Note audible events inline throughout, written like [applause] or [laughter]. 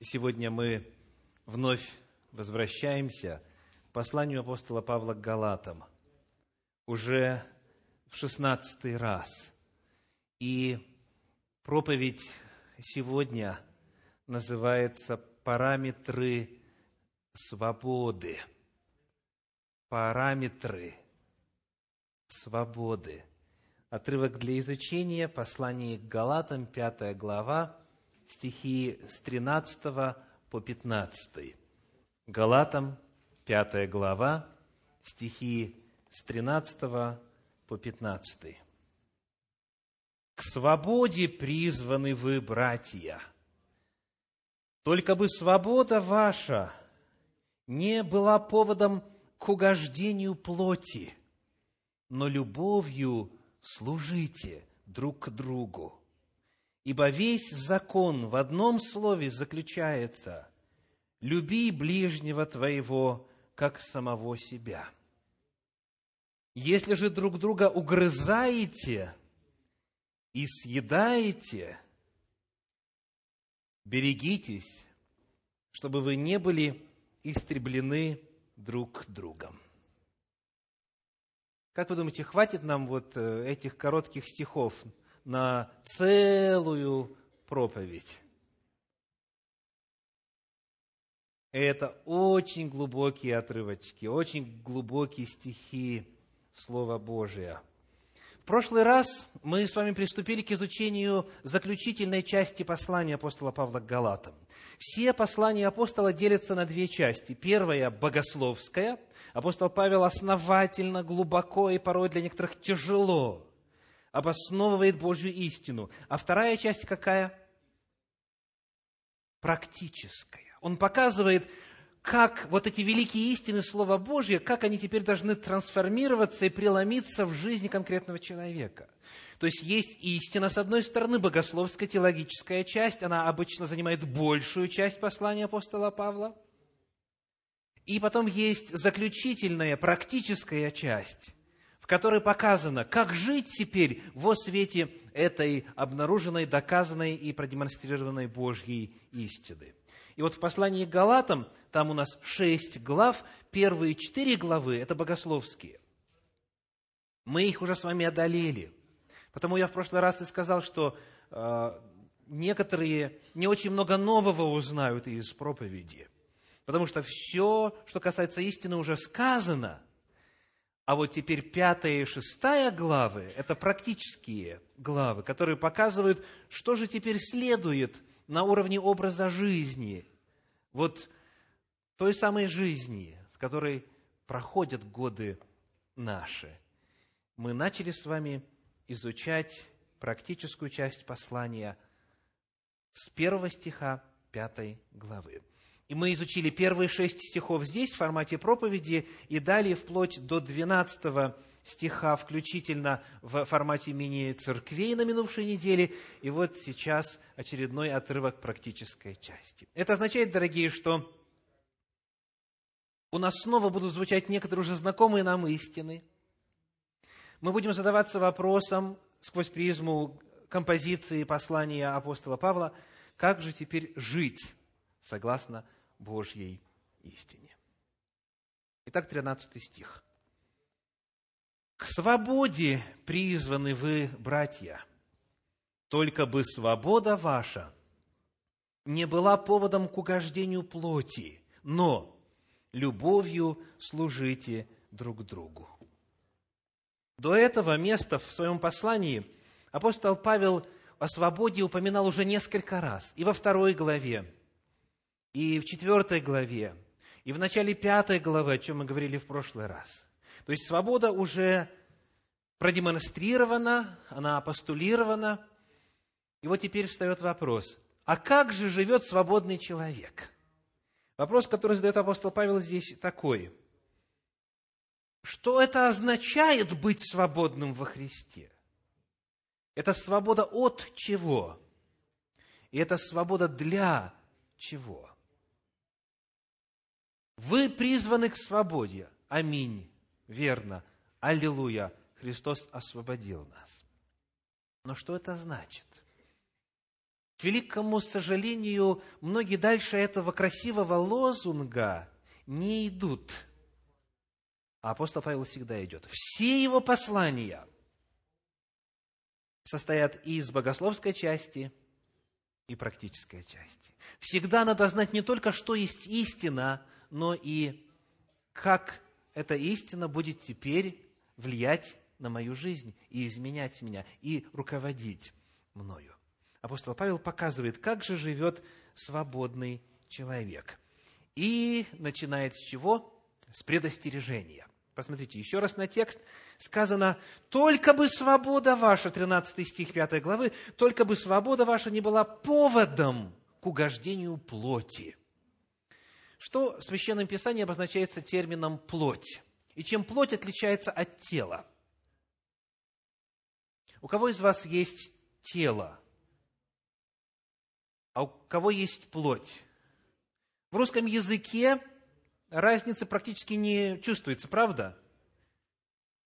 Сегодня мы вновь возвращаемся к посланию апостола Павла к Галатам. Уже в шестнадцатый раз. И проповедь сегодня называется «Параметры свободы». Параметры свободы. Отрывок для изучения, послание к Галатам, пятая глава, стихи с 13 по 15. Галатам, 5 глава, стихи с 13 по 15. «К свободе призваны вы, братья, только бы свобода ваша не была поводом к угождению плоти, но любовью служите друг к другу. Ибо весь закон в одном слове заключается «люби ближнего твоего, как самого себя». Если же друг друга угрызаете и съедаете, берегитесь, чтобы вы не были истреблены друг другом. Как вы думаете, хватит нам вот э, этих коротких стихов на целую проповедь. Это очень глубокие отрывочки, очень глубокие стихи Слова Божия. В прошлый раз мы с вами приступили к изучению заключительной части послания апостола Павла к Галатам. Все послания апостола делятся на две части. Первая – богословская. Апостол Павел основательно, глубоко и порой для некоторых тяжело обосновывает Божью истину. А вторая часть какая? Практическая. Он показывает, как вот эти великие истины Слова Божьего, как они теперь должны трансформироваться и преломиться в жизни конкретного человека. То есть есть истина, с одной стороны, богословская, теологическая часть, она обычно занимает большую часть послания апостола Павла. И потом есть заключительная, практическая часть, которой показано, как жить теперь во свете этой обнаруженной, доказанной и продемонстрированной Божьей истины. И вот в послании к Галатам, там у нас шесть глав, первые четыре главы – это богословские. Мы их уже с вами одолели. Потому я в прошлый раз и сказал, что э, некоторые не очень много нового узнают из проповеди. Потому что все, что касается истины, уже сказано – а вот теперь пятая и шестая главы – это практические главы, которые показывают, что же теперь следует на уровне образа жизни. Вот той самой жизни, в которой проходят годы наши. Мы начали с вами изучать практическую часть послания с первого стиха пятой главы. И мы изучили первые шесть стихов здесь, в формате проповеди, и далее вплоть до 12 стиха, включительно в формате мини-церквей на минувшей неделе. И вот сейчас очередной отрывок практической части. Это означает, дорогие, что у нас снова будут звучать некоторые уже знакомые нам истины. Мы будем задаваться вопросом сквозь призму композиции послания апостола Павла, как же теперь жить согласно Божьей истине. Итак, 13 стих. «К свободе призваны вы, братья, только бы свобода ваша не была поводом к угождению плоти, но любовью служите друг другу». До этого места в своем послании апостол Павел о свободе упоминал уже несколько раз. И во второй главе, и в четвертой главе, и в начале пятой главы, о чем мы говорили в прошлый раз. То есть свобода уже продемонстрирована, она постулирована. И вот теперь встает вопрос, а как же живет свободный человек? Вопрос, который задает апостол Павел здесь такой. Что это означает быть свободным во Христе? Это свобода от чего? И это свобода для чего? Вы призваны к свободе. Аминь. Верно. Аллилуйя. Христос освободил нас. Но что это значит? К великому сожалению, многие дальше этого красивого лозунга не идут. А апостол Павел всегда идет. Все его послания состоят из богословской части и практической части. Всегда надо знать не только, что есть истина, но и как эта истина будет теперь влиять на мою жизнь и изменять меня, и руководить мною. Апостол Павел показывает, как же живет свободный человек. И начинает с чего? С предостережения. Посмотрите еще раз на текст. Сказано, только бы свобода ваша, 13 стих 5 главы, только бы свобода ваша не была поводом к угождению плоти. Что в Священном Писании обозначается термином «плоть»? И чем плоть отличается от тела? У кого из вас есть тело? А у кого есть плоть? В русском языке разницы практически не чувствуется, правда?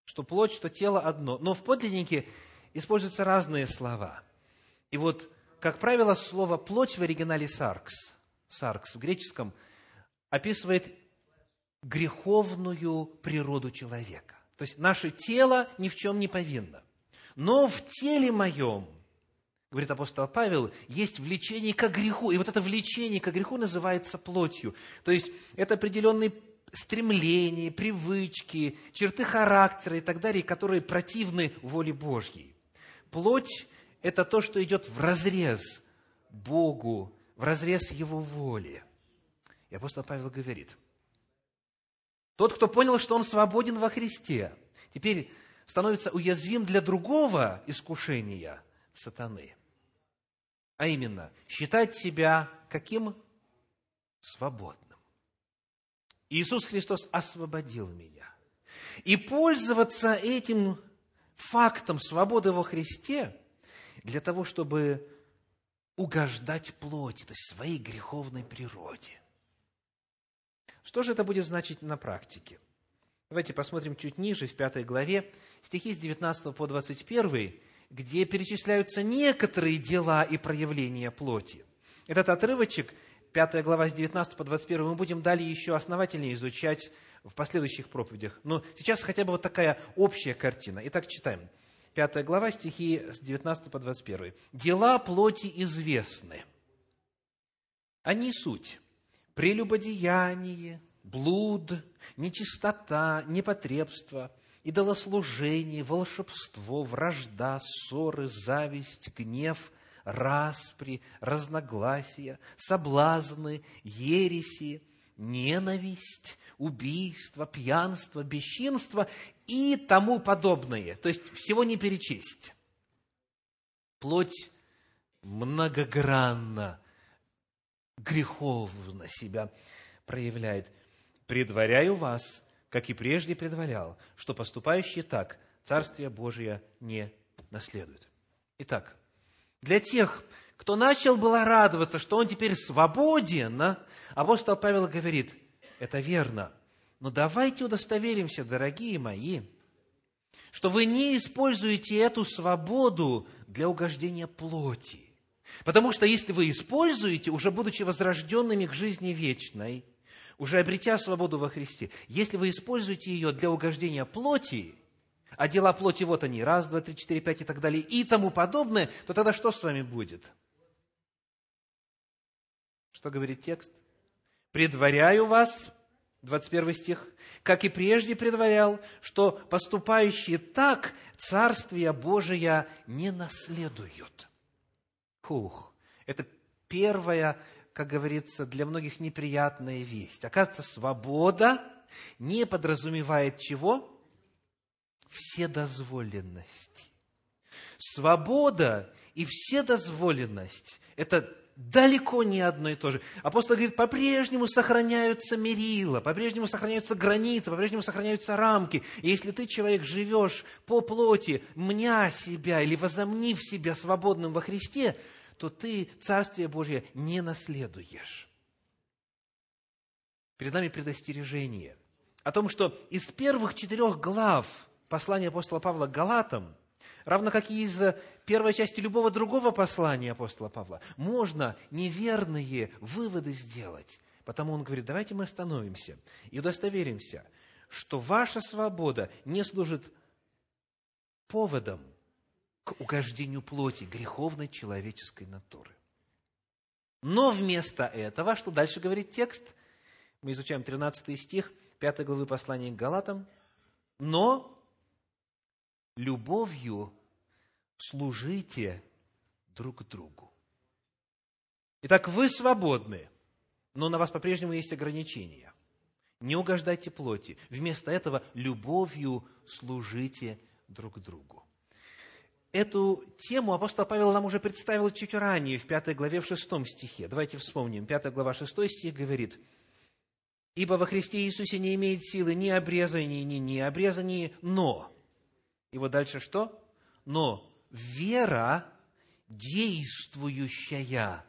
Что плоть, что тело одно. Но в подлиннике используются разные слова. И вот, как правило, слово «плоть» в оригинале «саркс», «саркс» в греческом описывает греховную природу человека. То есть наше тело ни в чем не повинно. Но в теле моем, говорит апостол Павел, есть влечение к греху. И вот это влечение к греху называется плотью. То есть это определенные стремления, привычки, черты характера и так далее, которые противны воле Божьей. Плоть – это то, что идет в разрез Богу, в разрез Его воли. И апостол Павел говорит, тот, кто понял, что он свободен во Христе, теперь становится уязвим для другого искушения сатаны. А именно, считать себя каким? Свободным. Иисус Христос освободил меня. И пользоваться этим фактом свободы во Христе для того, чтобы угождать плоти, то есть своей греховной природе. Что же это будет значить на практике? Давайте посмотрим чуть ниже, в пятой главе, стихи с 19 по 21, где перечисляются некоторые дела и проявления плоти. Этот отрывочек, пятая глава с 19 по 21, мы будем далее еще основательнее изучать в последующих проповедях. Но сейчас хотя бы вот такая общая картина. Итак, читаем. Пятая глава, стихи с 19 по 21. «Дела плоти известны. Они суть прелюбодеяние, блуд, нечистота, непотребство, идолослужение, волшебство, вражда, ссоры, зависть, гнев, распри, разногласия, соблазны, ереси, ненависть, убийство, пьянство, бесчинство и тому подобное. То есть всего не перечесть. Плоть многогранна, греховно себя проявляет. «Предваряю вас, как и прежде предварял, что поступающие так Царствие Божие не наследует». Итак, для тех, кто начал было радоваться, что он теперь свободен, апостол Павел говорит, это верно, но давайте удостоверимся, дорогие мои, что вы не используете эту свободу для угождения плоти. Потому что если вы используете, уже будучи возрожденными к жизни вечной, уже обретя свободу во Христе, если вы используете ее для угождения плоти, а дела плоти вот они, раз, два, три, четыре, пять и так далее, и тому подобное, то тогда что с вами будет? Что говорит текст? «Предваряю вас», 21 стих, «как и прежде предварял, что поступающие так Царствие Божие не наследуют». Хух, это первая, как говорится, для многих неприятная весть. Оказывается, свобода не подразумевает чего? Вседозволенности. Свобода и вседозволенность – это далеко не одно и то же. Апостол говорит, по-прежнему сохраняются мерила, по-прежнему сохраняются границы, по-прежнему сохраняются рамки. И если ты, человек, живешь по плоти, мня себя или возомнив себя свободным во Христе, то ты Царствие Божье не наследуешь. Перед нами предостережение о том, что из первых четырех глав послания апостола Павла к Галатам равно как и из первой части любого другого послания апостола Павла, можно неверные выводы сделать. Потому он говорит, давайте мы остановимся и удостоверимся, что ваша свобода не служит поводом к угождению плоти, греховной человеческой натуры. Но вместо этого, что дальше говорит текст, мы изучаем 13 стих 5 главы послания к Галатам, но любовью служите друг другу. Итак, вы свободны, но на вас по-прежнему есть ограничения. Не угождайте плоти. Вместо этого любовью служите друг другу. Эту тему апостол Павел нам уже представил чуть ранее, в пятой главе, в шестом стихе. Давайте вспомним. Пятая глава, шестой стих говорит, «Ибо во Христе Иисусе не имеет силы ни обрезание, ни необрезание, но...» И вот дальше что? «Но вера, действующая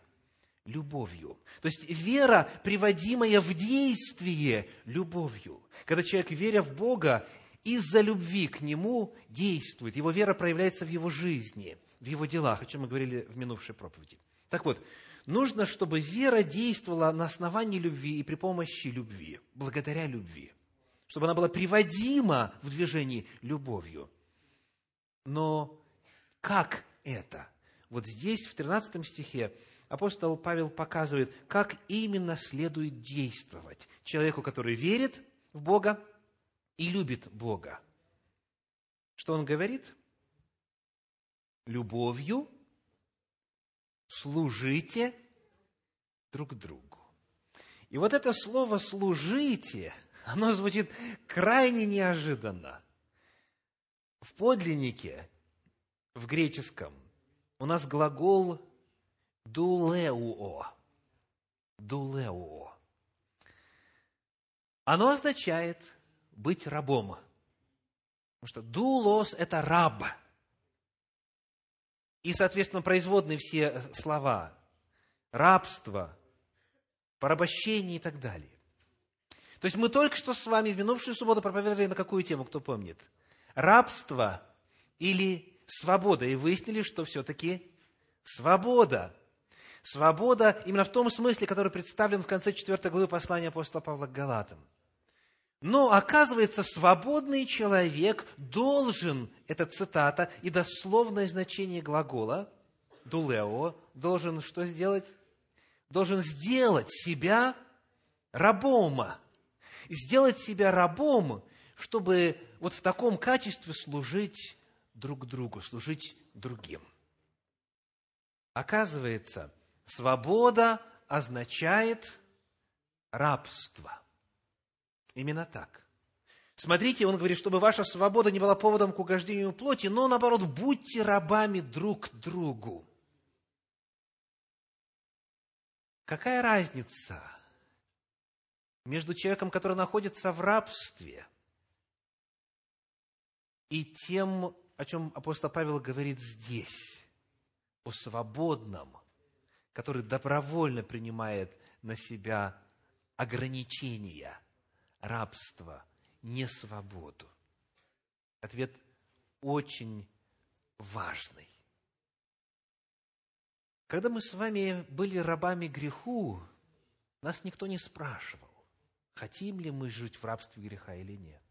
любовью. То есть вера, приводимая в действие любовью. Когда человек, веря в Бога, из-за любви к Нему действует. Его вера проявляется в его жизни, в его делах, о чем мы говорили в минувшей проповеди. Так вот, нужно, чтобы вера действовала на основании любви и при помощи любви, благодаря любви. Чтобы она была приводима в движении любовью. Но как это? Вот здесь, в 13 стихе, апостол Павел показывает, как именно следует действовать человеку, который верит в Бога и любит Бога. Что он говорит? Любовью служите друг другу. И вот это слово «служите», оно звучит крайне неожиданно. В подлиннике в греческом у нас глагол «дулеуо». «Дулеуо». Оно означает быть рабом. Потому что «дулос» – это раб. И, соответственно, производные все слова. Рабство, порабощение и так далее. То есть мы только что с вами в минувшую субботу проповедовали на какую тему, кто помнит? Рабство или свобода. И выяснили, что все-таки свобода. Свобода именно в том смысле, который представлен в конце 4 главы послания апостола Павла к Галатам. Но, оказывается, свободный человек должен, это цитата и дословное значение глагола, дулео, должен что сделать? Должен сделать себя рабом. Сделать себя рабом, чтобы вот в таком качестве служить друг другу, служить другим. Оказывается, свобода означает рабство. Именно так. Смотрите, он говорит, чтобы ваша свобода не была поводом к угождению плоти, но наоборот, будьте рабами друг другу. Какая разница между человеком, который находится в рабстве, и тем, о чем апостол Павел говорит здесь, о свободном, который добровольно принимает на себя ограничения, рабства, несвободу. Ответ очень важный. Когда мы с вами были рабами греху, нас никто не спрашивал, хотим ли мы жить в рабстве греха или нет.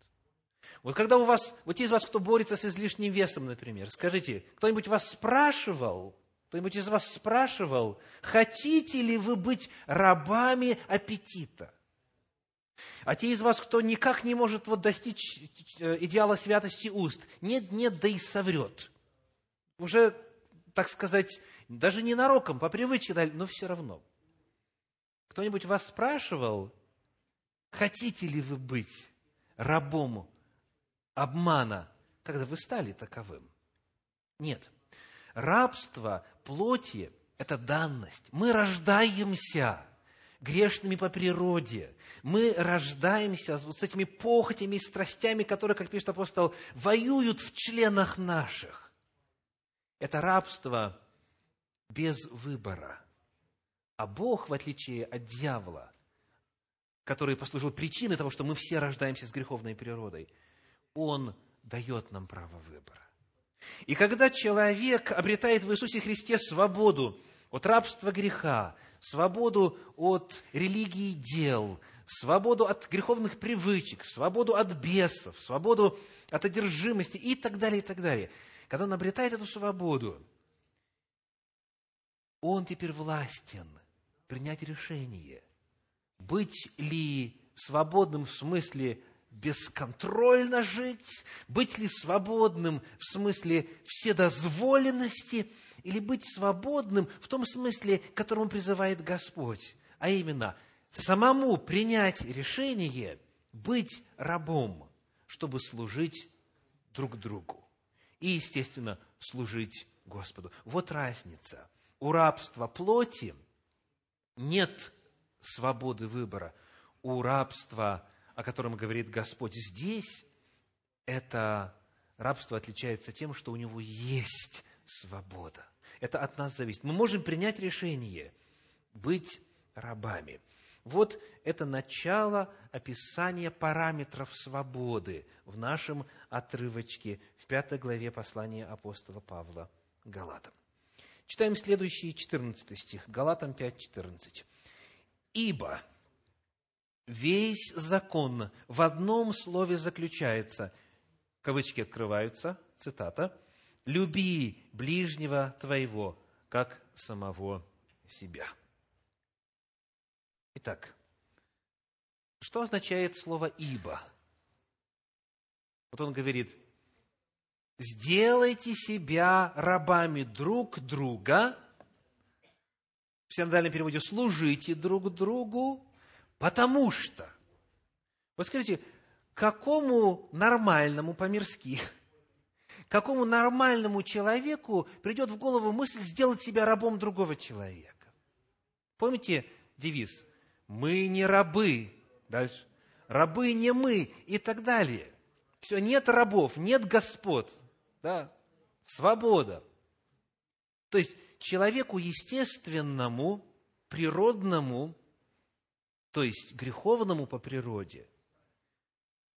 Вот когда у вас, вот те из вас, кто борется с излишним весом, например, скажите, кто-нибудь вас спрашивал, кто-нибудь из вас спрашивал, хотите ли вы быть рабами аппетита? А те из вас, кто никак не может вот достичь э, идеала святости уст, нет, нет, да и соврет. Уже, так сказать, даже не нароком, по привычке, но все равно. Кто-нибудь вас спрашивал, хотите ли вы быть рабом обмана, когда вы стали таковым. Нет. Рабство плоти – это данность. Мы рождаемся грешными по природе. Мы рождаемся вот с этими похотями и страстями, которые, как пишет апостол, воюют в членах наших. Это рабство без выбора. А Бог, в отличие от дьявола, который послужил причиной того, что мы все рождаемся с греховной природой – он дает нам право выбора. И когда человек обретает в Иисусе Христе свободу от рабства греха, свободу от религии дел, свободу от греховных привычек, свободу от бесов, свободу от одержимости и так далее, и так далее. Когда он обретает эту свободу, он теперь властен принять решение, быть ли свободным в смысле бесконтрольно жить, быть ли свободным в смысле вседозволенности, или быть свободным в том смысле, к которому призывает Господь, а именно самому принять решение быть рабом, чтобы служить друг другу и, естественно, служить Господу. Вот разница. У рабства плоти нет свободы выбора. У рабства о котором говорит Господь здесь, это рабство отличается тем, что у него есть свобода. Это от нас зависит. Мы можем принять решение быть рабами. Вот это начало описания параметров свободы в нашем отрывочке в пятой главе послания апостола Павла Галатам. Читаем следующий 14 стих, Галатам 5, 14. «Ибо весь закон в одном слове заключается, кавычки открываются, цитата, «люби ближнего твоего, как самого себя». Итак, что означает слово «ибо»? Вот он говорит, сделайте себя рабами друг друга, в синодальном переводе служите друг другу, Потому что, вот скажите, какому нормальному по-мирски, какому нормальному человеку придет в голову мысль сделать себя рабом другого человека? Помните девиз? Мы не рабы. Дальше. Рабы не мы и так далее. Все, нет рабов, нет господ. Да? Свобода. То есть человеку естественному, природному, то есть греховному по природе,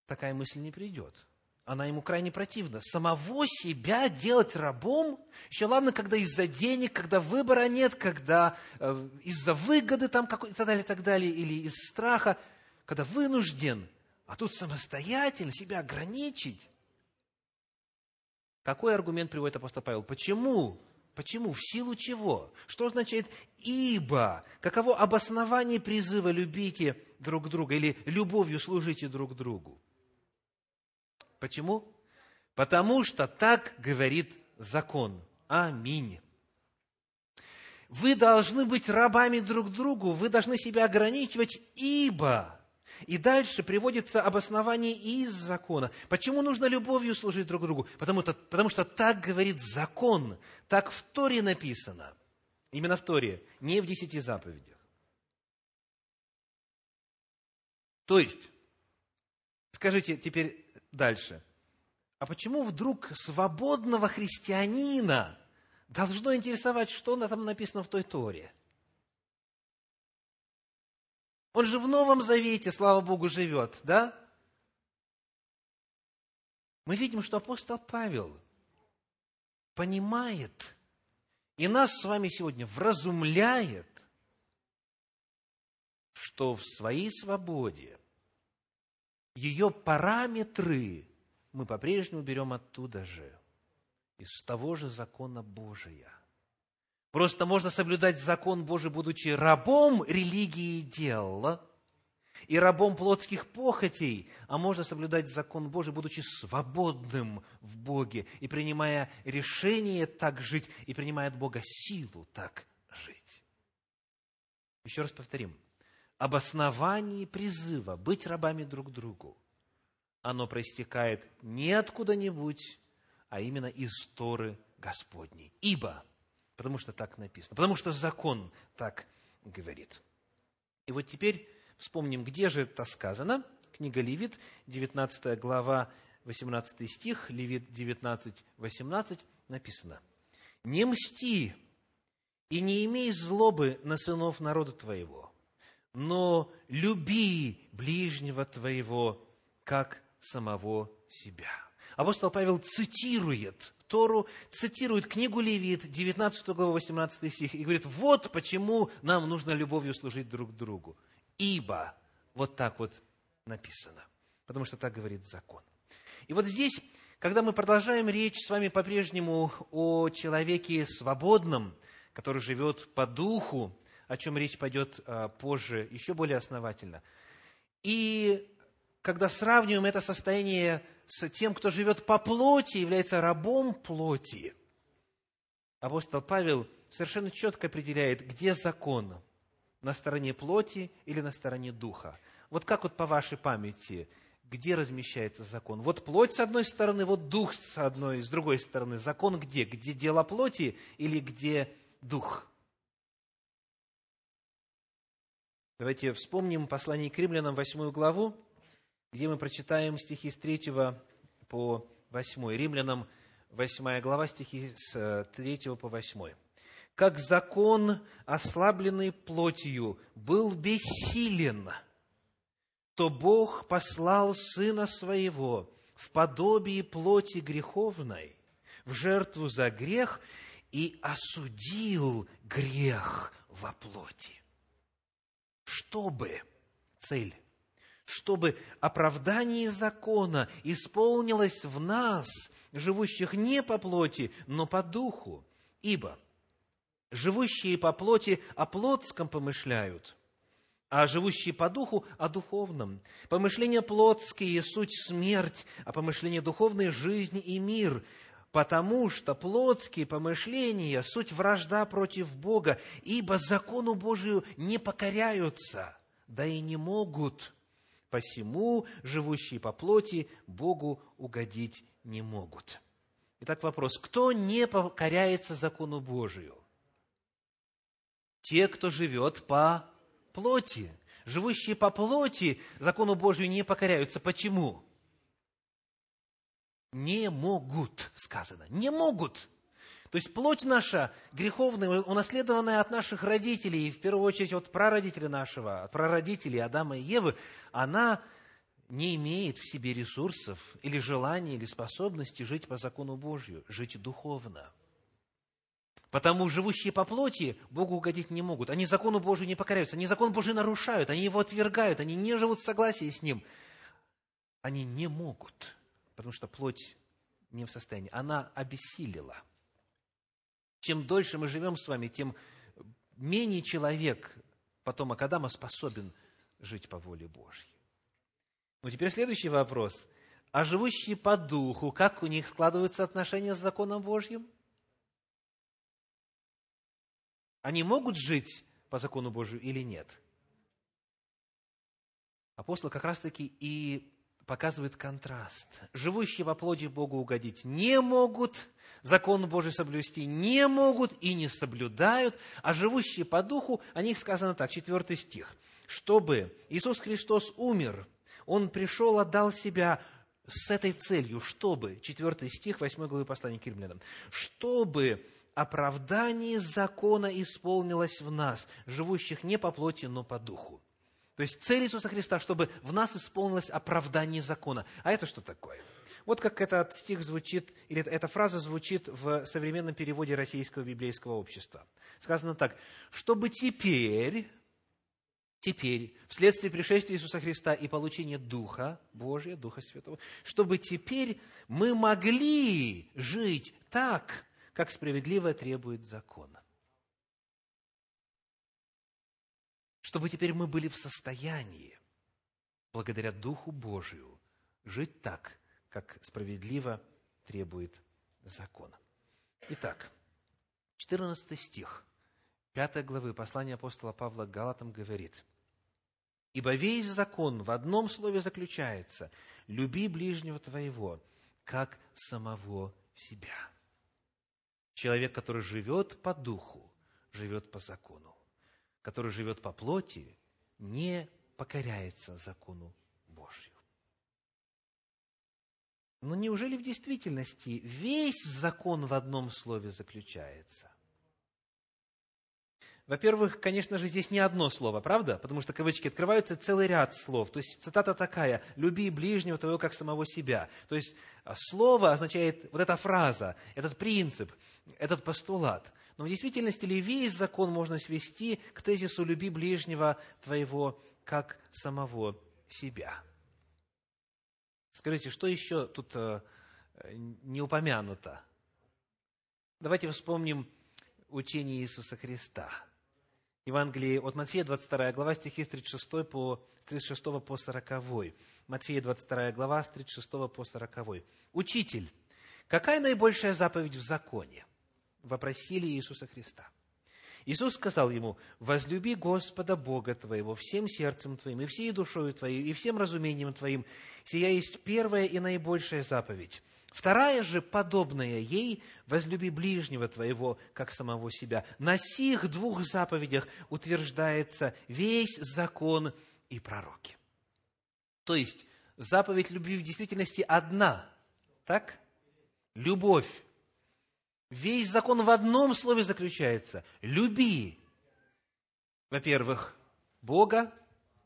такая мысль не придет. Она ему крайне противна. Самого себя делать рабом, еще ладно, когда из-за денег, когда выбора нет, когда э, из-за выгоды там какой и так далее, и так далее, или из страха, когда вынужден, а тут самостоятельно себя ограничить. Какой аргумент приводит апостол Павел? Почему Почему? В силу чего? Что означает «ибо»? Каково обоснование призыва «любите друг друга» или «любовью служите друг другу»? Почему? Потому что так говорит закон. Аминь. Вы должны быть рабами друг другу, вы должны себя ограничивать, ибо и дальше приводится обоснование из закона. Почему нужно любовью служить друг другу? Потому, что, потому что так говорит закон, так в Торе написано. Именно в Торе, не в десяти заповедях. То есть, скажите теперь дальше, а почему вдруг свободного христианина должно интересовать, что там написано в той Торе? Он же в Новом Завете, слава Богу, живет, да? Мы видим, что апостол Павел понимает и нас с вами сегодня вразумляет, что в своей свободе ее параметры мы по-прежнему берем оттуда же, из того же закона Божия – Просто можно соблюдать закон Божий, будучи рабом религии дел и рабом плотских похотей, а можно соблюдать закон Божий, будучи свободным в Боге и принимая решение так жить, и принимая от Бога силу так жить. Еще раз повторим. Обоснование призыва быть рабами друг другу, оно проистекает не откуда-нибудь, а именно из Торы Господней. Ибо – Потому что так написано. Потому что закон так говорит. И вот теперь вспомним, где же это сказано. Книга Левит, 19 глава, 18 стих, Левит 19, 18 написано. «Не мсти и не имей злобы на сынов народа твоего, но люби ближнего твоего, как самого себя». Апостол Павел цитирует Тору, цитирует книгу Левит, 19 главу, 18 стих, и говорит, вот почему нам нужно любовью служить друг другу. Ибо вот так вот написано, потому что так говорит закон. И вот здесь, когда мы продолжаем речь с вами по-прежнему о человеке свободном, который живет по духу, о чем речь пойдет а, позже еще более основательно. И когда сравниваем это состояние с тем, кто живет по плоти, является рабом плоти, апостол Павел совершенно четко определяет, где закон, на стороне плоти или на стороне духа. Вот как вот по вашей памяти, где размещается закон? Вот плоть с одной стороны, вот дух с одной, с другой стороны. Закон где? Где дело плоти или где дух? Давайте вспомним послание к римлянам, восьмую главу, где мы прочитаем стихи с 3 по 8. Римлянам, 8 глава, стихи с 3 по 8. «Как закон, ослабленный плотью, был бессилен, то Бог послал Сына Своего в подобии плоти греховной, в жертву за грех, и осудил грех во плоти, чтобы, цель, чтобы оправдание закона исполнилось в нас, живущих не по плоти, но по духу. Ибо живущие по плоти о плотском помышляют, а живущие по духу о духовном. Помышления плотские – суть смерть, а помышления духовные – жизнь и мир потому что плотские помышления – суть вражда против Бога, ибо закону Божию не покоряются, да и не могут. Посему живущие по плоти Богу угодить не могут. Итак, вопрос, кто не покоряется закону Божию? Те, кто живет по плоти. Живущие по плоти закону Божию не покоряются. Почему? не могут, сказано, не могут. То есть плоть наша греховная, унаследованная от наших родителей, и в первую очередь от прародителя нашего, от прародителей Адама и Евы, она не имеет в себе ресурсов или желания, или способности жить по закону Божью, жить духовно. Потому живущие по плоти Богу угодить не могут. Они закону Божию не покоряются, они закон Божий нарушают, они его отвергают, они не живут в согласии с ним. Они не могут потому что плоть не в состоянии. Она обессилила. Чем дольше мы живем с вами, тем менее человек, потомок Адама, способен жить по воле Божьей. Ну, теперь следующий вопрос. А живущие по духу, как у них складываются отношения с законом Божьим? Они могут жить по закону Божию или нет? Апостол как раз-таки и показывает контраст. Живущие во плоти Богу угодить не могут, закон Божий соблюсти не могут и не соблюдают, а живущие по духу, о них сказано так, четвертый стих. Чтобы Иисус Христос умер, Он пришел, отдал себя с этой целью, чтобы, четвертый стих 8 главы послания к римлянам, чтобы оправдание закона исполнилось в нас, живущих не по плоти, но по духу. То есть цель Иисуса Христа, чтобы в нас исполнилось оправдание закона. А это что такое? Вот как этот стих звучит, или эта фраза звучит в современном переводе Российского библейского общества. Сказано так, чтобы теперь, теперь, вследствие пришествия Иисуса Христа и получения Духа Божия, Духа Святого, чтобы теперь мы могли жить так, как справедливо требует закона. Чтобы теперь мы были в состоянии, благодаря Духу Божию, жить так, как справедливо требует закон. Итак, 14 стих 5 главы послания апостола Павла к Галатам говорит, «Ибо весь закон в одном слове заключается – люби ближнего твоего, как самого себя». Человек, который живет по духу, живет по закону который живет по плоти, не покоряется закону Божью. Но неужели в действительности весь закон в одном слове заключается? Во-первых, конечно же, здесь не одно слово, правда? Потому что кавычки открываются целый ряд слов. То есть цитата такая «люби ближнего твоего, как самого себя». То есть слово означает вот эта фраза, этот принцип, этот постулат. Но в действительности ли весь закон можно свести к тезису «люби ближнего твоего, как самого себя». Скажите, что еще тут э, не упомянуто? Давайте вспомним учение Иисуса Христа – Евангелии от Матфея, 22 глава, стихи с 36 по, с 36 по 40. Матфея, 22 глава, с 36 по 40. «Учитель, какая наибольшая заповедь в законе?» Вопросили Иисуса Христа. Иисус сказал ему, «Возлюби Господа Бога твоего всем сердцем твоим, и всей душою твоей, и всем разумением твоим. Сия есть первая и наибольшая заповедь. Вторая же, подобная ей, возлюби ближнего твоего, как самого себя. На сих двух заповедях утверждается весь закон и пророки. То есть, заповедь любви в действительности одна, так? Любовь. Весь закон в одном слове заключается. Люби. Во-первых, Бога,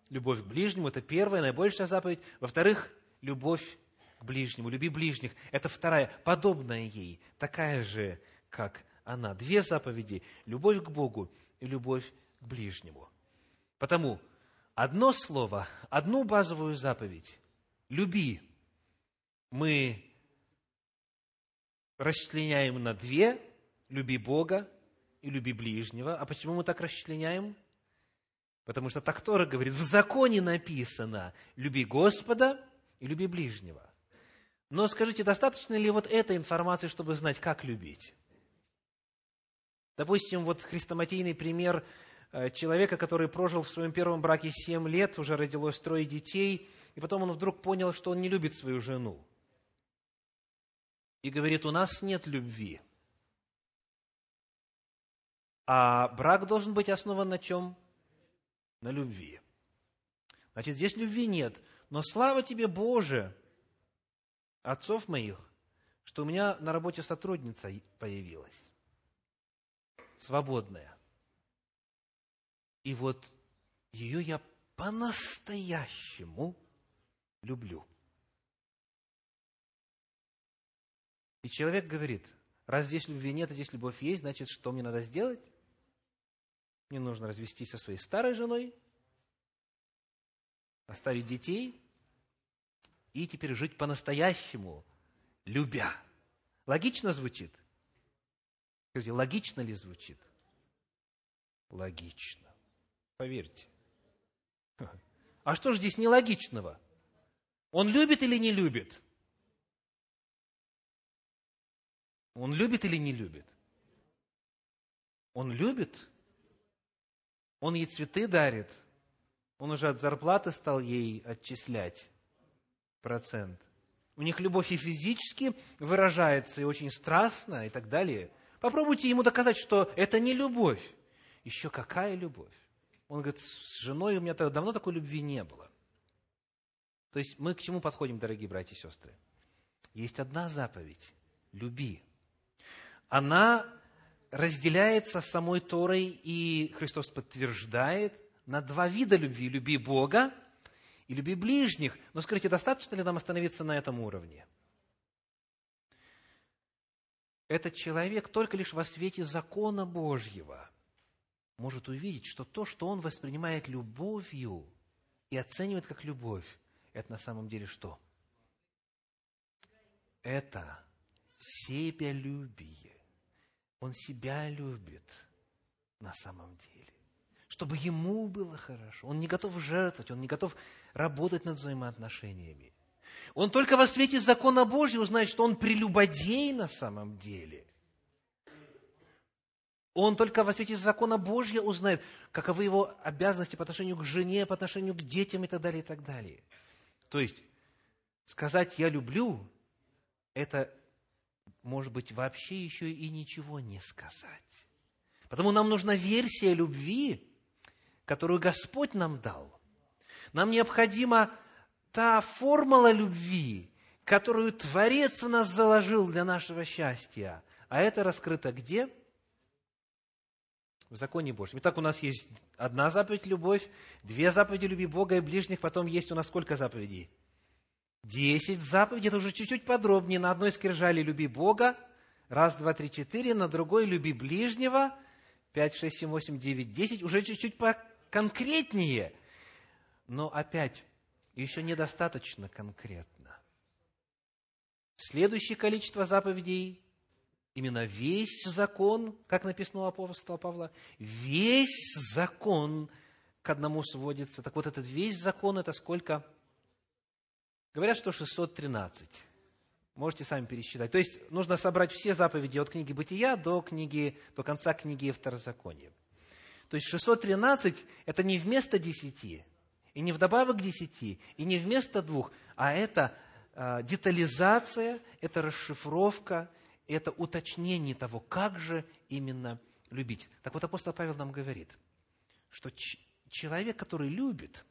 любовь к ближнему – это первая, наибольшая заповедь. Во-вторых, любовь к ближнему, люби ближних. Это вторая, подобная ей, такая же, как она. Две заповеди – любовь к Богу и любовь к ближнему. Потому одно слово, одну базовую заповедь – люби. Мы расчленяем на две – люби Бога и люби ближнего. А почему мы так расчленяем? Потому что так Тора говорит, в законе написано «люби Господа и люби ближнего». Но скажите, достаточно ли вот этой информации, чтобы знать, как любить? Допустим, вот хрестоматийный пример э, человека, который прожил в своем первом браке 7 лет, уже родилось трое детей, и потом он вдруг понял, что он не любит свою жену. И говорит, у нас нет любви. А брак должен быть основан на чем? На любви. Значит, здесь любви нет. Но слава тебе, Боже, отцов моих, что у меня на работе сотрудница появилась, свободная. И вот ее я по-настоящему люблю. И человек говорит, раз здесь любви нет, а здесь любовь есть, значит, что мне надо сделать? Мне нужно развестись со своей старой женой, оставить детей и теперь жить по-настоящему, любя. Логично звучит? Скажите, логично ли звучит? Логично. Поверьте. [laughs] А что же здесь нелогичного? Он любит или не любит? Он любит или не любит? Он любит. Он ей цветы дарит. Он уже от зарплаты стал ей отчислять процент. У них любовь и физически выражается, и очень страстно, и так далее. Попробуйте ему доказать, что это не любовь. Еще какая любовь? Он говорит, с женой у меня давно такой любви не было. То есть мы к чему подходим, дорогие братья и сестры? Есть одна заповедь – люби. Она разделяется самой Торой, и Христос подтверждает на два вида любви. Люби Бога – и люби ближних. Но скажите, достаточно ли нам остановиться на этом уровне? Этот человек только лишь во свете закона Божьего может увидеть, что то, что он воспринимает любовью и оценивает как любовь, это на самом деле что? Это себялюбие. Он себя любит на самом деле чтобы ему было хорошо. Он не готов жертвовать, он не готов работать над взаимоотношениями. Он только во свете закона Божьего узнает, что он прелюбодей на самом деле. Он только во свете закона Божьего узнает, каковы его обязанности по отношению к жене, по отношению к детям и так далее, и так далее. То есть, сказать «я люблю» – это, может быть, вообще еще и ничего не сказать. Потому нам нужна версия любви, которую Господь нам дал. Нам необходима та формула любви, которую Творец в нас заложил для нашего счастья. А это раскрыто где? в законе Божьем. Итак, у нас есть одна заповедь – любовь, две заповеди – люби Бога и ближних, потом есть у нас сколько заповедей? Десять заповедей, это уже чуть-чуть подробнее. На одной скрижали «люби Бога», раз, два, три, четыре, на другой «люби ближнего», пять, шесть, семь, восемь, девять, десять, уже чуть-чуть поконкретнее. Но опять, еще недостаточно конкретно. Следующее количество заповедей именно весь закон, как написано у апостола Павла, весь закон к одному сводится. Так вот, этот весь закон, это сколько? Говорят, что 613. Можете сами пересчитать. То есть, нужно собрать все заповеди от книги Бытия до, книги, до конца книги Второзакония. То есть, 613 – это не вместо 10, и не вдобавок к 10, и не вместо двух, а это э, детализация, это расшифровка, это уточнение того, как же именно любить. Так вот, апостол Павел нам говорит, что человек, который любит,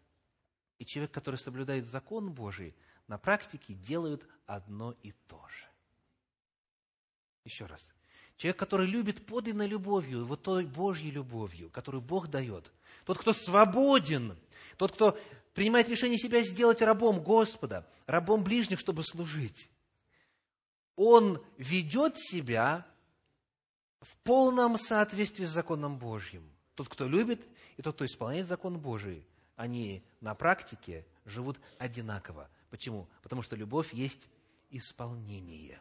и человек, который соблюдает закон Божий, на практике делают одно и то же. Еще раз. Человек, который любит подлинной любовью, вот той Божьей любовью, которую Бог дает, тот, кто свободен, тот, кто принимает решение себя сделать рабом Господа, рабом ближних, чтобы служить, он ведет себя в полном соответствии с законом Божьим. Тот, кто любит, и тот, кто исполняет закон Божий, они на практике живут одинаково. Почему? Потому что любовь есть исполнение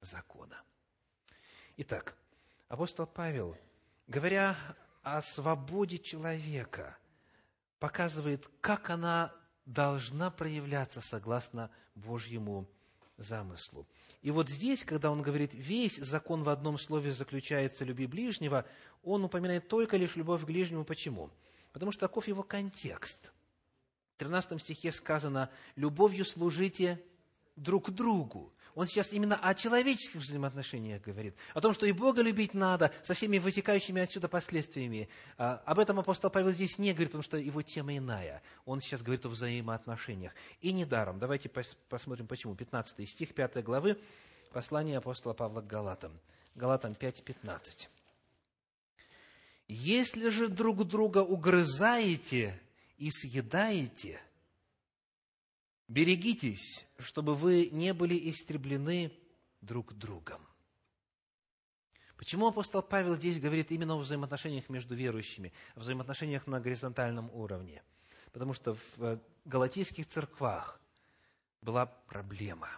закона. Итак, апостол Павел, говоря о свободе человека, показывает, как она должна проявляться согласно Божьему замыслу. И вот здесь, когда он говорит, весь закон в одном слове заключается «люби ближнего», он упоминает только лишь любовь к ближнему. Почему? Потому что таков его контекст. В 13 стихе сказано «любовью служите друг другу». Он сейчас именно о человеческих взаимоотношениях говорит, о том, что и Бога любить надо, со всеми вытекающими отсюда последствиями. А, об этом апостол Павел здесь не говорит, потому что его тема иная. Он сейчас говорит о взаимоотношениях. И недаром. Давайте посмотрим, почему. 15 стих 5 главы послания апостола Павла к Галатам. Галатам 5, 15. «Если же друг друга угрызаете и съедаете – Берегитесь, чтобы вы не были истреблены друг другом. Почему апостол Павел здесь говорит именно о взаимоотношениях между верующими, о взаимоотношениях на горизонтальном уровне? Потому что в э, галатийских церквах была проблема.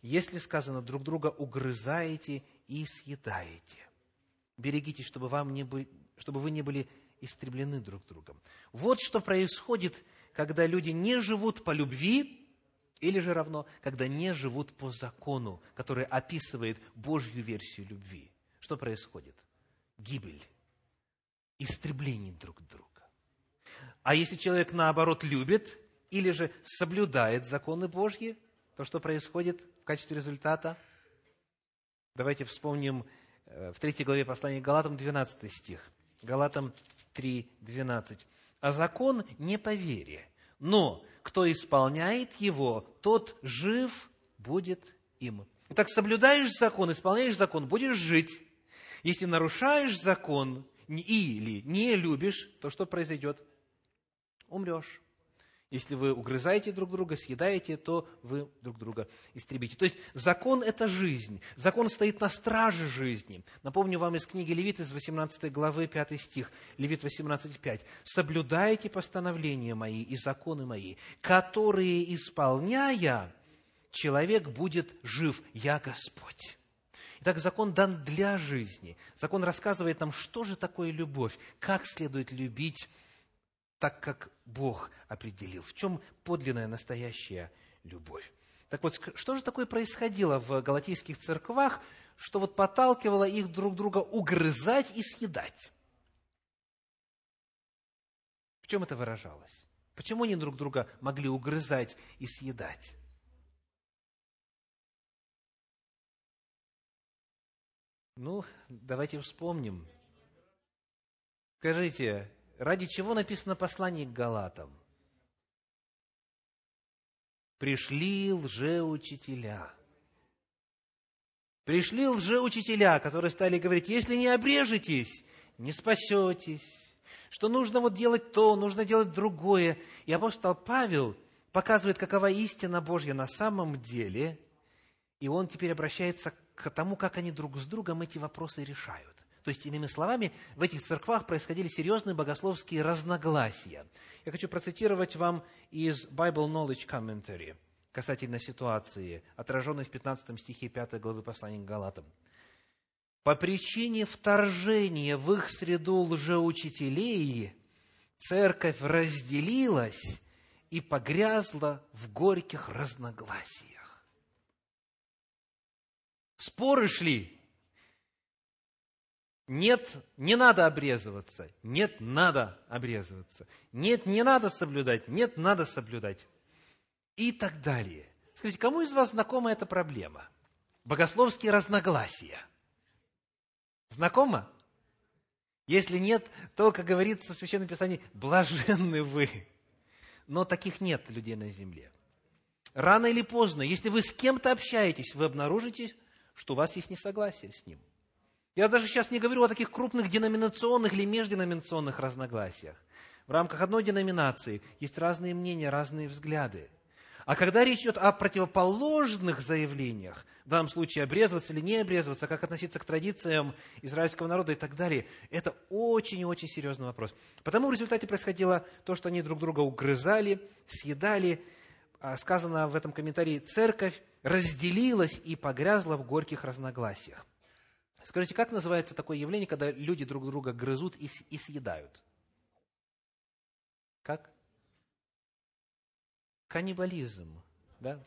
Если сказано, друг друга угрызаете и съедаете, берегитесь, чтобы, вам не были, чтобы вы не были истреблены друг другом. Вот что происходит, когда люди не живут по любви, или же равно, когда не живут по закону, который описывает Божью версию любви. Что происходит? Гибель, истребление друг друга. А если человек, наоборот, любит или же соблюдает законы Божьи, то что происходит в качестве результата? Давайте вспомним э, в третьей главе послания Галатам 12 стих. Галатам 3, 12. «А закон не по вере, но кто исполняет его, тот жив будет им». Итак, соблюдаешь закон, исполняешь закон, будешь жить. Если нарушаешь закон или не любишь, то что произойдет? Умрешь. Если вы угрызаете друг друга, съедаете, то вы друг друга истребите. То есть закон – это жизнь. Закон стоит на страже жизни. Напомню вам из книги Левит из 18 главы 5 стих, Левит 18.5. «Соблюдайте постановления мои и законы мои, которые, исполняя, человек будет жив, я Господь». Итак, закон дан для жизни. Закон рассказывает нам, что же такое любовь, как следует любить так, как Бог определил. В чем подлинная, настоящая любовь? Так вот, что же такое происходило в галатийских церквах, что вот подталкивало их друг друга угрызать и съедать? В чем это выражалось? Почему они друг друга могли угрызать и съедать? Ну, давайте вспомним. Скажите, ради чего написано послание к Галатам? Пришли лжеучителя. Пришли лжеучителя, которые стали говорить, если не обрежетесь, не спасетесь, что нужно вот делать то, нужно делать другое. И апостол Павел показывает, какова истина Божья на самом деле, и он теперь обращается к тому, как они друг с другом эти вопросы решают. То есть, иными словами, в этих церквах происходили серьезные богословские разногласия. Я хочу процитировать вам из Bible Knowledge Commentary касательно ситуации, отраженной в 15 стихе 5 главы послания к Галатам. По причине вторжения в их среду лжеучителей церковь разделилась и погрязла в горьких разногласиях. Споры шли нет, не надо обрезываться. Нет, надо обрезываться. Нет, не надо соблюдать. Нет, надо соблюдать. И так далее. Скажите, кому из вас знакома эта проблема? Богословские разногласия. Знакомо? Если нет, то, как говорится в Священном Писании, блаженны вы. Но таких нет людей на земле. Рано или поздно, если вы с кем-то общаетесь, вы обнаружите, что у вас есть несогласие с ним. Я даже сейчас не говорю о таких крупных деноминационных или межденоминационных разногласиях. В рамках одной деноминации есть разные мнения, разные взгляды. А когда речь идет о противоположных заявлениях, в данном случае обрезываться или не обрезываться, как относиться к традициям израильского народа и так далее, это очень и очень серьезный вопрос. Потому в результате происходило то, что они друг друга угрызали, съедали. А сказано в этом комментарии, церковь разделилась и погрязла в горьких разногласиях. Скажите, как называется такое явление, когда люди друг друга грызут и, и съедают? Как? Каннибализм. Да?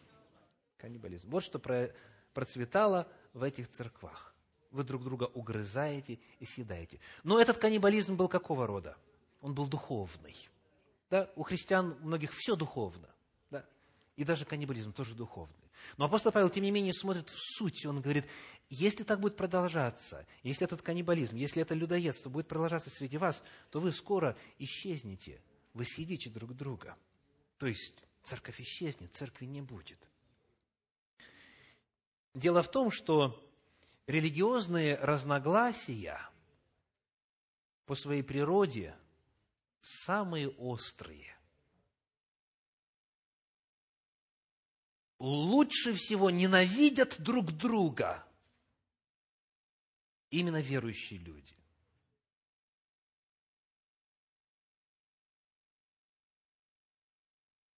Каннибализм. Вот что про, процветало в этих церквах. Вы друг друга угрызаете и съедаете. Но этот каннибализм был какого рода? Он был духовный. Да? У христиан многих все духовно. Да? И даже каннибализм тоже духовный. Но апостол Павел, тем не менее, смотрит в суть. Он говорит, если так будет продолжаться, если этот каннибализм, если это людоедство будет продолжаться среди вас, то вы скоро исчезнете. Вы съедите друг друга. То есть церковь исчезнет, церкви не будет. Дело в том, что религиозные разногласия по своей природе самые острые – лучше всего ненавидят друг друга именно верующие люди.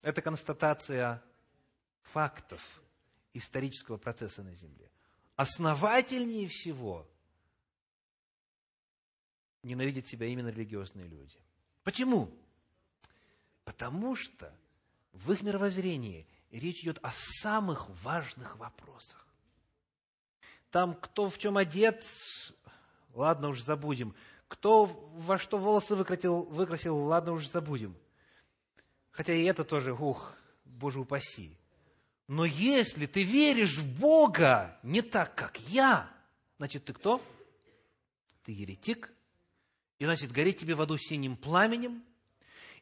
Это констатация фактов исторического процесса на Земле. Основательнее всего ненавидят себя именно религиозные люди. Почему? Потому что в их мировоззрении речь идет о самых важных вопросах. Там, кто в чем одет, ладно уж забудем. Кто во что волосы выкрасил, выкрасил ладно уж забудем. Хотя и это тоже, ух, Боже упаси. Но если ты веришь в Бога не так, как я, значит, ты кто? Ты еретик. И значит, гореть тебе в аду синим пламенем –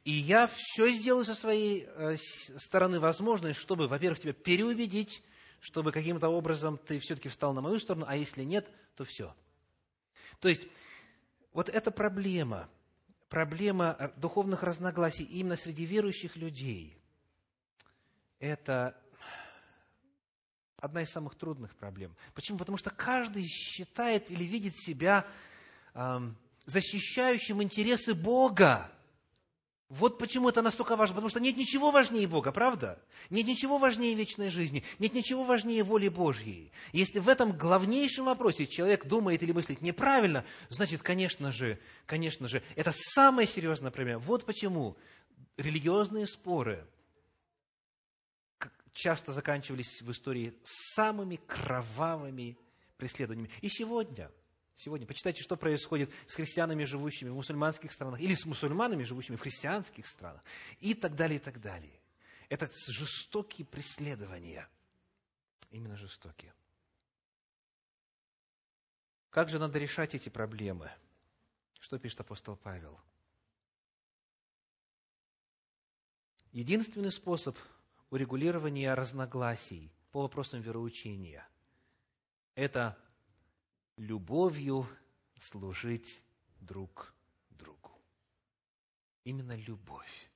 и я все сделаю со своей э, стороны возможное, чтобы, во-первых, тебя переубедить, чтобы каким-то образом ты все-таки встал на мою сторону, а если нет, то все. То есть, вот эта проблема, проблема духовных разногласий именно среди верующих людей, это одна из самых трудных проблем. Почему? Потому что каждый считает или видит себя эм, защищающим интересы Бога. Вот почему это настолько важно, потому что нет ничего важнее Бога, правда? Нет ничего важнее вечной жизни, нет ничего важнее воли Божьей. Если в этом главнейшем вопросе человек думает или мыслит неправильно, значит, конечно же, конечно же, это самая серьезная проблема. Вот почему религиозные споры часто заканчивались в истории самыми кровавыми преследованиями. И сегодня – сегодня. Почитайте, что происходит с христианами, живущими в мусульманских странах, или с мусульманами, живущими в христианских странах, и так далее, и так далее. Это жестокие преследования. Именно жестокие. Как же надо решать эти проблемы? Что пишет апостол Павел? Единственный способ урегулирования разногласий по вопросам вероучения – это любовью служить друг другу. Именно любовь,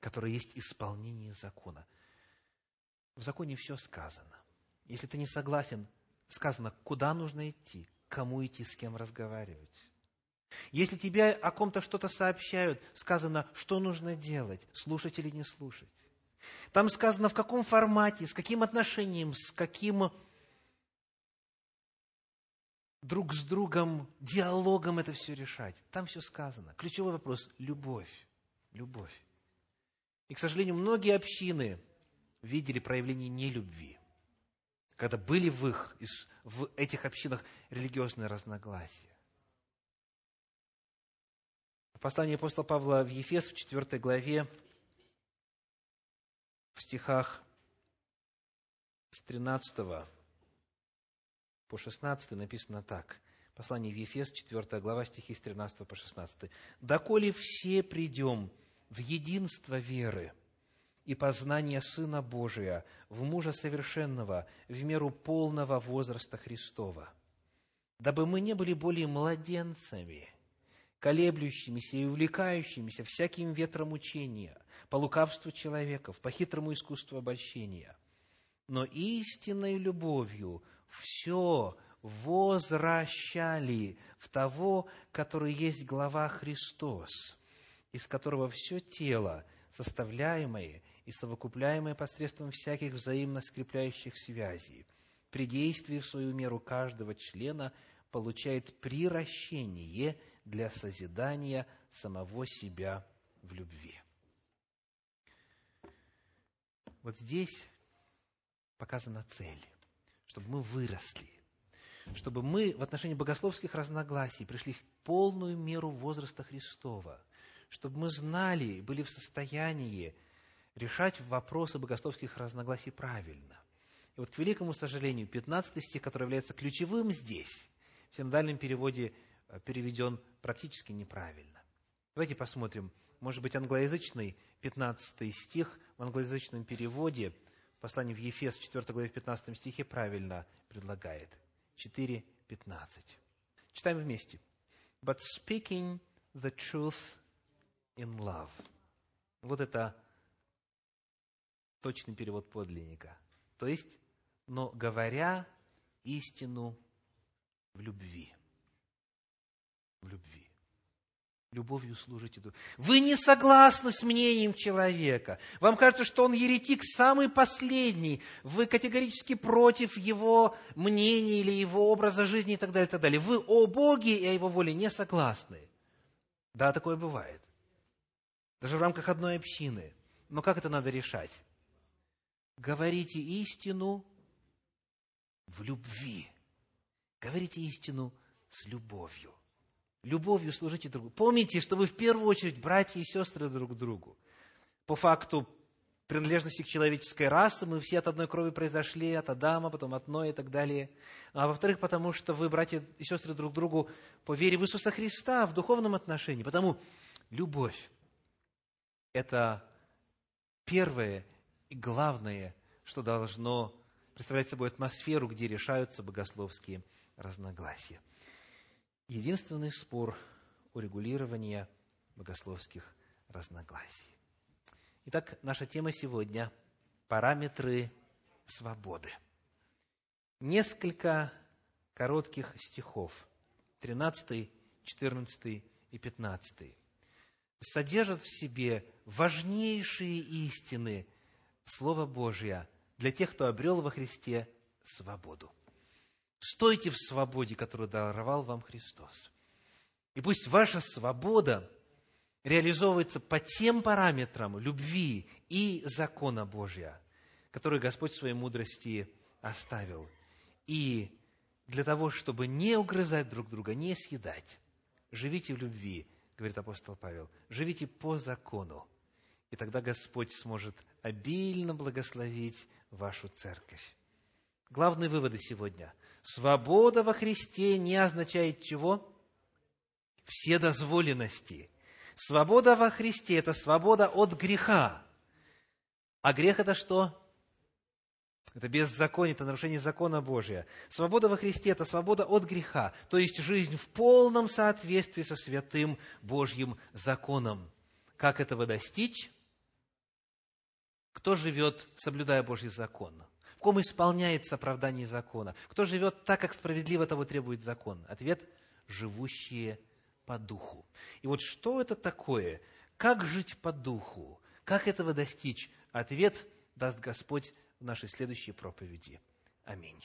которая есть исполнение закона. В законе все сказано. Если ты не согласен, сказано, куда нужно идти, кому идти, с кем разговаривать. Если тебе о ком-то что-то сообщают, сказано, что нужно делать, слушать или не слушать. Там сказано, в каком формате, с каким отношением, с каким друг с другом диалогом это все решать. Там все сказано. Ключевой вопрос – любовь. Любовь. И, к сожалению, многие общины видели проявление нелюбви, когда были в, их, в этих общинах религиозные разногласия. В послании апостола Павла в Ефес, в 4 главе, в стихах с 13 по 16 написано так. Послание в Ефес, 4 глава, стихи с 13 по 16. «Доколе все придем в единство веры и познания Сына Божия, в мужа совершенного, в меру полного возраста Христова, дабы мы не были более младенцами, колеблющимися и увлекающимися всяким ветром учения, по лукавству человеков, по хитрому искусству обольщения, но истинной любовью все возвращали в того, который есть глава Христос, из которого все тело, составляемое и совокупляемое посредством всяких взаимно скрепляющих связей, при действии в свою меру каждого члена получает приращение для созидания самого себя в любви. Вот здесь показана цель, чтобы мы выросли, чтобы мы в отношении богословских разногласий пришли в полную меру возраста Христова, чтобы мы знали, были в состоянии решать вопросы богословских разногласий правильно. И вот, к великому сожалению, 15 стих, который является ключевым здесь, в синодальном переводе э, переведен практически неправильно. Давайте посмотрим, может быть, англоязычный 15 стих в англоязычном переводе, послание в Ефес, 4 главе, в 15 стихе правильно предлагает. 4, 15. Читаем вместе. But speaking the truth in love. Вот это точный перевод подлинника. То есть, но говоря истину в любви. В любви. Любовью служите. Вы не согласны с мнением человека. Вам кажется, что он еретик самый последний. Вы категорически против его мнения или его образа жизни и так далее, и так далее. Вы о Боге и о его воле не согласны. Да, такое бывает. Даже в рамках одной общины. Но как это надо решать? Говорите истину в любви. Говорите истину с любовью. Любовью служите другу. Помните, что вы в первую очередь братья и сестры друг другу. По факту принадлежности к человеческой расе, мы все от одной крови произошли, от Адама, потом от Ноя и так далее. А во-вторых, потому что вы, братья и сестры, друг другу по вере в Иисуса Христа в духовном отношении. Потому любовь – это первое и главное, что должно представлять собой атмосферу, где решаются богословские разногласия. Единственный спор урегулирования богословских разногласий. Итак, наша тема сегодня – параметры свободы. Несколько коротких стихов, 13, 14 и 15, содержат в себе важнейшие истины Слова Божия для тех, кто обрел во Христе свободу. Стойте в свободе, которую даровал вам Христос. И пусть ваша свобода реализовывается по тем параметрам любви и закона Божия, который Господь в своей мудрости оставил. И для того, чтобы не угрызать друг друга, не съедать, живите в любви, говорит апостол Павел, живите по закону, и тогда Господь сможет обильно благословить вашу церковь. Главные выводы сегодня. Свобода во Христе не означает чего? Все дозволенности. Свобода во Христе – это свобода от греха. А грех – это что? это беззаконие, это нарушение закона Божия. Свобода во Христе – это свобода от греха, то есть жизнь в полном соответствии со святым Божьим законом. Как этого достичь? Кто живет, соблюдая Божий закон? Ком исполняется оправдание закона? Кто живет так, как справедливо того требует закон? Ответ – живущие по духу. И вот что это такое? Как жить по духу? Как этого достичь? Ответ даст Господь в нашей следующей проповеди. Аминь.